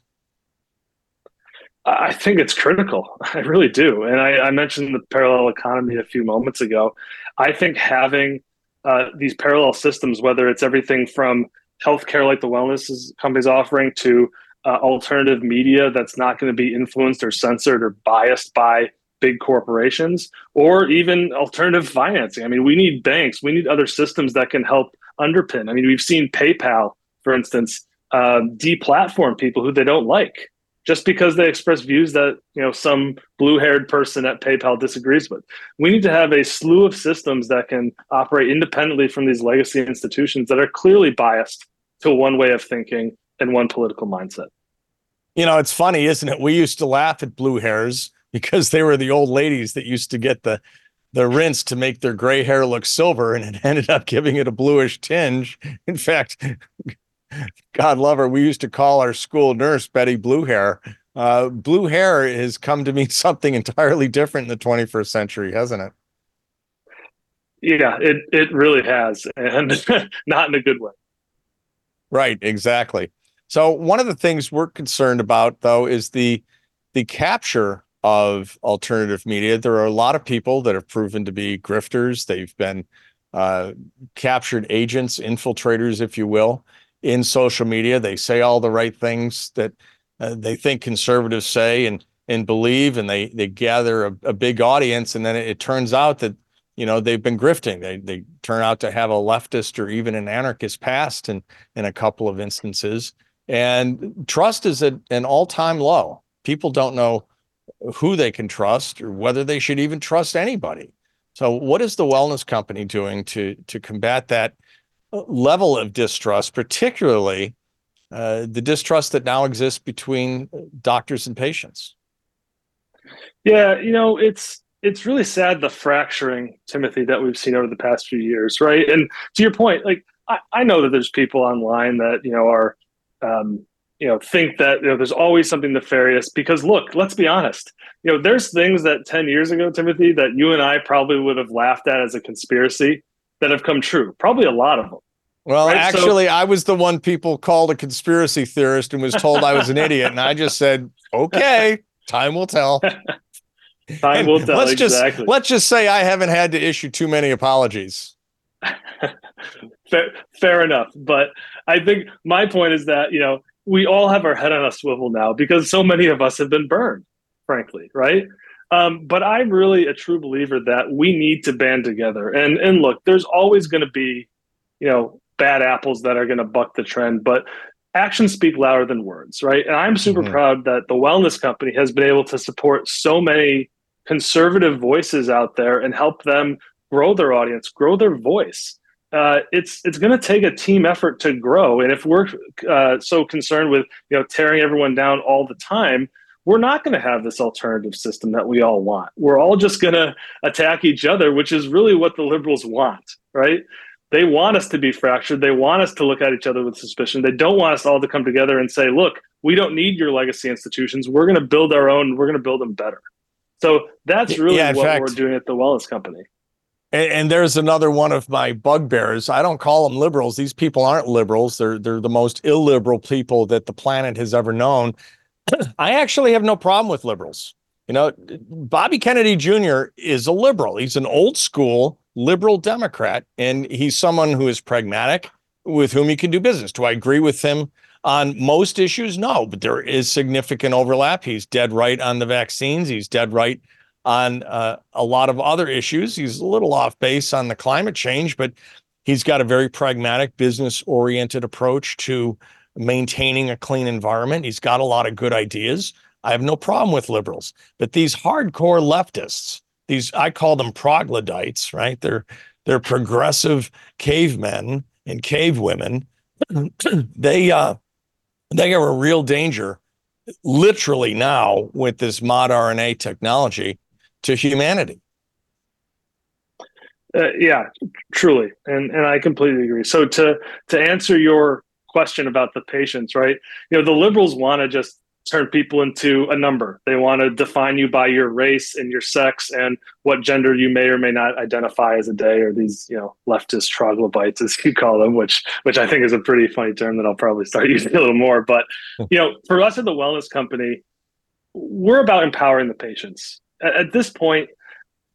I think it's critical. I really do. And I, I mentioned the parallel economy a few moments ago. I think having uh, these parallel systems, whether it's everything from healthcare like the wellness companies offering to uh, alternative media that's not going to be influenced or censored or biased by big corporations or even alternative financing. I mean, we need banks, we need other systems that can help underpin. I mean, we've seen PayPal, for instance, uh, deplatform people who they don't like just because they express views that you know some blue-haired person at PayPal disagrees with. We need to have a slew of systems that can operate independently from these legacy institutions that are clearly biased to one way of thinking and one political mindset. You know, it's funny, isn't it? We used to laugh at blue hairs because they were the old ladies that used to get the the rinse to make their gray hair look silver, and it ended up giving it a bluish tinge. In fact, God love her, we used to call our school nurse Betty Blue Hair. Uh, blue hair has come to mean something entirely different in the 21st century, hasn't it? Yeah, it it really has, and not in a good way. Right, exactly. So one of the things we're concerned about, though, is the the capture of alternative media. There are a lot of people that have proven to be grifters. They've been uh, captured agents, infiltrators, if you will, in social media. They say all the right things that uh, they think conservatives say and and believe, and they they gather a, a big audience, and then it, it turns out that you know they've been grifting. They they turn out to have a leftist or even an anarchist past in in a couple of instances, and trust is at an all time low. People don't know who they can trust or whether they should even trust anybody. So, what is the wellness company doing to to combat that level of distrust, particularly uh, the distrust that now exists between doctors and patients? Yeah, you know, it's it's really sad the fracturing, Timothy, that we've seen over the past few years, right? And to your point, like I, I know that there's people online that you know are um, you know think that you know there's always something nefarious because look let's be honest you know there's things that 10 years ago timothy that you and i probably would have laughed at as a conspiracy that have come true probably a lot of them well right? actually so, i was the one people called a conspiracy theorist and was told i was an idiot and i just said okay time will tell time will tell let's exactly. just let's just say i haven't had to issue too many apologies fair, fair enough but i think my point is that you know we all have our head on a swivel now because so many of us have been burned, frankly, right? Um, but I'm really a true believer that we need to band together. And and look, there's always going to be, you know, bad apples that are going to buck the trend, but actions speak louder than words, right? And I'm super mm-hmm. proud that the wellness company has been able to support so many conservative voices out there and help them grow their audience, grow their voice uh, it's it's going to take a team effort to grow. And if we're uh, so concerned with you know tearing everyone down all the time, we're not going to have this alternative system that we all want. We're all just going to attack each other, which is really what the liberals want, right? They want us to be fractured. They want us to look at each other with suspicion. They don't want us all to come together and say, "Look, we don't need your legacy institutions. We're going to build our own. We're going to build them better." So that's really yeah, what fact, we're doing at the Wellness Company. And, and, there's another one of my bugbears. I don't call them liberals. These people aren't liberals. They're they're the most illiberal people that the planet has ever known. I actually have no problem with liberals. You know, Bobby Kennedy Jr. is a liberal. He's an old school liberal Democrat, and he's someone who is pragmatic, with whom you can do business. Do I agree with him on most issues? No, but there is significant overlap. He's dead right on the vaccines. He's dead right on uh, a lot of other issues. He's a little off base on the climate change, but he's got a very pragmatic, business oriented approach to maintaining a clean environment. He's got a lot of good ideas. I have no problem with liberals, but these hardcore leftists, these I call them troglodytes, right? They're they're progressive cavemen and cave women. they uh they are a real danger literally now with this mod RNA technology to humanity. Uh, yeah, truly, and and I completely agree. So to to answer your question about the patients, right? You know, the liberals want to just turn people into a number. They want to define you by your race and your sex and what gender you may or may not identify as a day, or these, you know, leftist troglodytes, as you call them, which which I think is a pretty funny term that I'll probably start using a little more. But you know, for us at the wellness company, we're about empowering the patients at, at this point,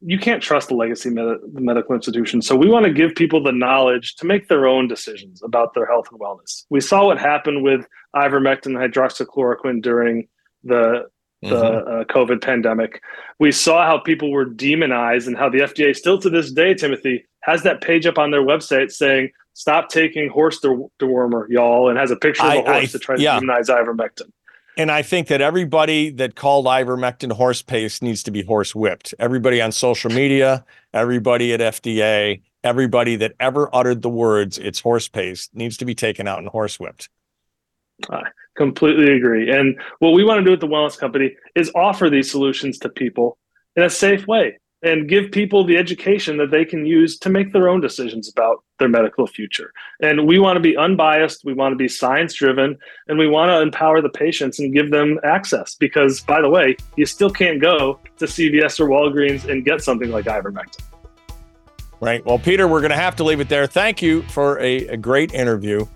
you can't trust the legacy med- the medical institution. So we want to give people the knowledge to make their own decisions about their health and wellness. We saw what happened with ivermectin and hydroxychloroquine during the the mm-hmm. uh, COVID pandemic. We saw how people were demonized and how the FDA still to this day, Timothy, has that page up on their website saying, stop taking horse dewormer, y'all, and has a picture of a horse I, to try to demonize ivermectin. And I think that everybody that called ivermectin horse paste needs to be horse whipped. Everybody on social media, everybody at FDA, everybody that ever uttered the words "it's horse paste" needs to be taken out and horse whipped. I completely agree. And what we want to do at the Wellness Company is offer these solutions to people in a safe way. And give people the education that they can use to make their own decisions about their medical future. And we want to be unbiased, we want to be science driven, and we want to empower the patients and give them access. Because, by the way, you still can't go to CVS or Walgreens and get something like ivermectin. Right. Well, Peter, we're going to have to leave it there. Thank you for a, a great interview.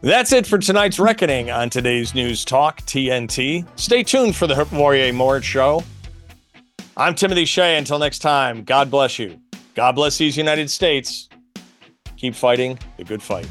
That's it for tonight's reckoning on today's News Talk TNT. Stay tuned for the Warrior Mort Show. I'm Timothy Shea. Until next time, God bless you. God bless these United States. Keep fighting the good fight.